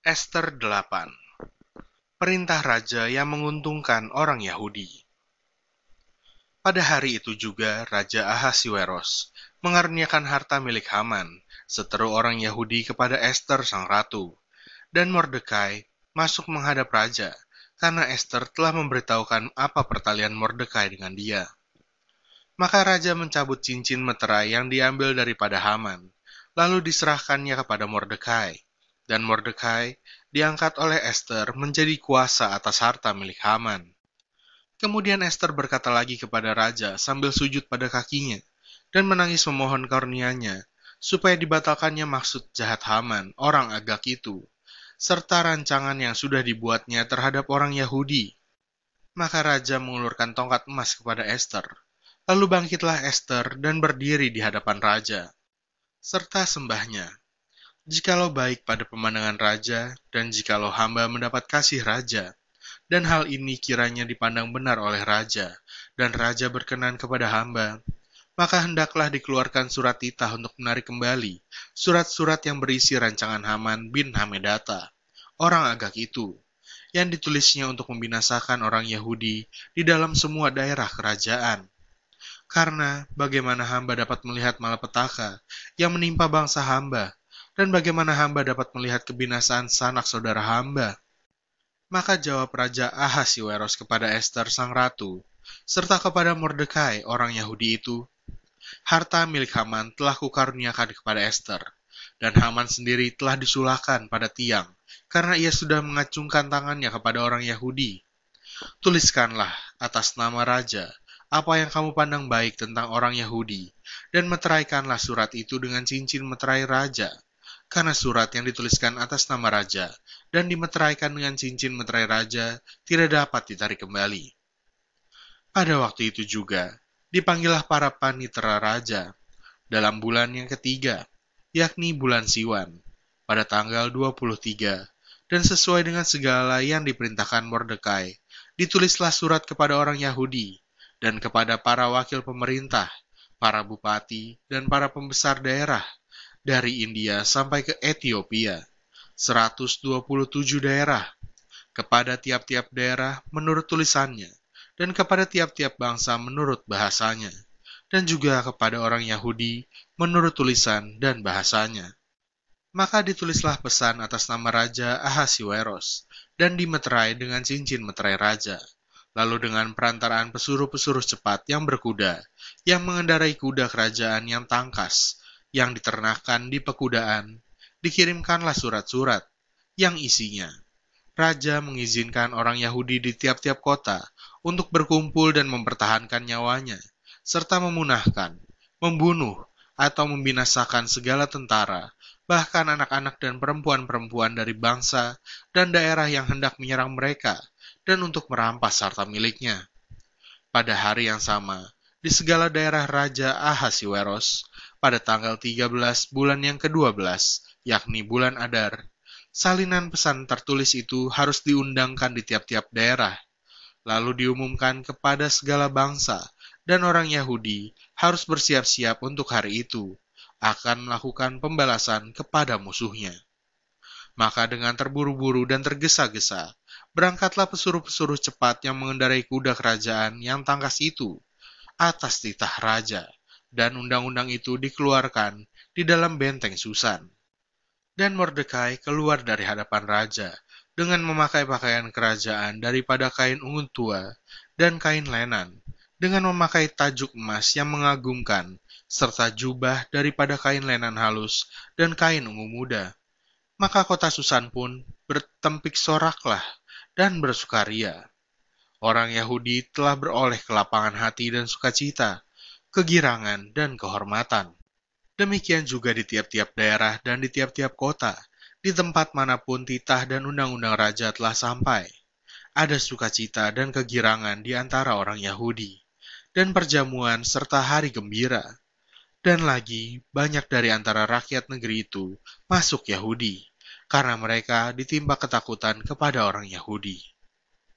Ester 8 Perintah Raja yang menguntungkan orang Yahudi Pada hari itu juga Raja Ahasiweros mengaruniakan harta milik Haman, seteru orang Yahudi kepada Ester sang ratu. Dan Mordekai masuk menghadap Raja, karena Ester telah memberitahukan apa pertalian Mordekai dengan dia. Maka Raja mencabut cincin meterai yang diambil daripada Haman, lalu diserahkannya kepada Mordekai dan Mordekai diangkat oleh Esther menjadi kuasa atas harta milik Haman. Kemudian Esther berkata lagi kepada raja sambil sujud pada kakinya dan menangis memohon karunia-Nya supaya dibatalkannya maksud jahat Haman, orang Agak itu, serta rancangan yang sudah dibuatnya terhadap orang Yahudi. Maka raja mengulurkan tongkat emas kepada Esther. Lalu bangkitlah Esther dan berdiri di hadapan raja. Serta sembahnya, jikalau baik pada pemandangan raja, dan jikalau hamba mendapat kasih raja, dan hal ini kiranya dipandang benar oleh raja, dan raja berkenan kepada hamba, maka hendaklah dikeluarkan surat titah untuk menarik kembali surat-surat yang berisi rancangan Haman bin Hamedata, orang agak itu, yang ditulisnya untuk membinasakan orang Yahudi di dalam semua daerah kerajaan. Karena bagaimana hamba dapat melihat malapetaka yang menimpa bangsa hamba dan bagaimana hamba dapat melihat kebinasaan sanak saudara hamba? Maka jawab Raja Ahasiweros kepada Esther sang ratu, serta kepada Mordekai orang Yahudi itu, Harta milik Haman telah kukaruniakan kepada Esther, dan Haman sendiri telah disulahkan pada tiang, karena ia sudah mengacungkan tangannya kepada orang Yahudi. Tuliskanlah atas nama Raja, apa yang kamu pandang baik tentang orang Yahudi, dan meteraikanlah surat itu dengan cincin meterai Raja, karena surat yang dituliskan atas nama raja dan dimeteraikan dengan cincin meterai raja tidak dapat ditarik kembali. Pada waktu itu juga, dipanggillah para panitera raja dalam bulan yang ketiga, yakni bulan Siwan, pada tanggal 23, dan sesuai dengan segala yang diperintahkan Mordekai, ditulislah surat kepada orang Yahudi dan kepada para wakil pemerintah, para bupati, dan para pembesar daerah, dari India sampai ke Ethiopia, 127 daerah, kepada tiap-tiap daerah menurut tulisannya, dan kepada tiap-tiap bangsa menurut bahasanya, dan juga kepada orang Yahudi menurut tulisan dan bahasanya. Maka ditulislah pesan atas nama Raja Ahasiweros, dan dimeterai dengan cincin meterai raja, lalu dengan perantaraan pesuruh-pesuruh cepat yang berkuda, yang mengendarai kuda kerajaan yang tangkas, yang diternakan di pekudaan, dikirimkanlah surat-surat yang isinya. Raja mengizinkan orang Yahudi di tiap-tiap kota untuk berkumpul dan mempertahankan nyawanya, serta memunahkan, membunuh, atau membinasakan segala tentara, bahkan anak-anak dan perempuan-perempuan dari bangsa dan daerah yang hendak menyerang mereka, dan untuk merampas harta miliknya. Pada hari yang sama, di segala daerah Raja Ahasiweros, pada tanggal 13 bulan yang ke-12, yakni bulan Adar. Salinan pesan tertulis itu harus diundangkan di tiap-tiap daerah, lalu diumumkan kepada segala bangsa, dan orang Yahudi harus bersiap-siap untuk hari itu, akan melakukan pembalasan kepada musuhnya. Maka dengan terburu-buru dan tergesa-gesa, berangkatlah pesuruh-pesuruh cepat yang mengendarai kuda kerajaan yang tangkas itu, atas titah raja dan undang-undang itu dikeluarkan di dalam benteng Susan. Dan Mordekai keluar dari hadapan raja dengan memakai pakaian kerajaan daripada kain ungu tua dan kain lenan, dengan memakai tajuk emas yang mengagumkan, serta jubah daripada kain lenan halus dan kain ungu muda. Maka kota Susan pun bertempik soraklah dan bersukaria. Orang Yahudi telah beroleh kelapangan hati dan sukacita, kegirangan, dan kehormatan. Demikian juga di tiap-tiap daerah dan di tiap-tiap kota, di tempat mana pun titah dan undang-undang raja telah sampai. Ada sukacita dan kegirangan di antara orang Yahudi, dan perjamuan serta hari gembira. Dan lagi, banyak dari antara rakyat negeri itu masuk Yahudi, karena mereka ditimpa ketakutan kepada orang Yahudi.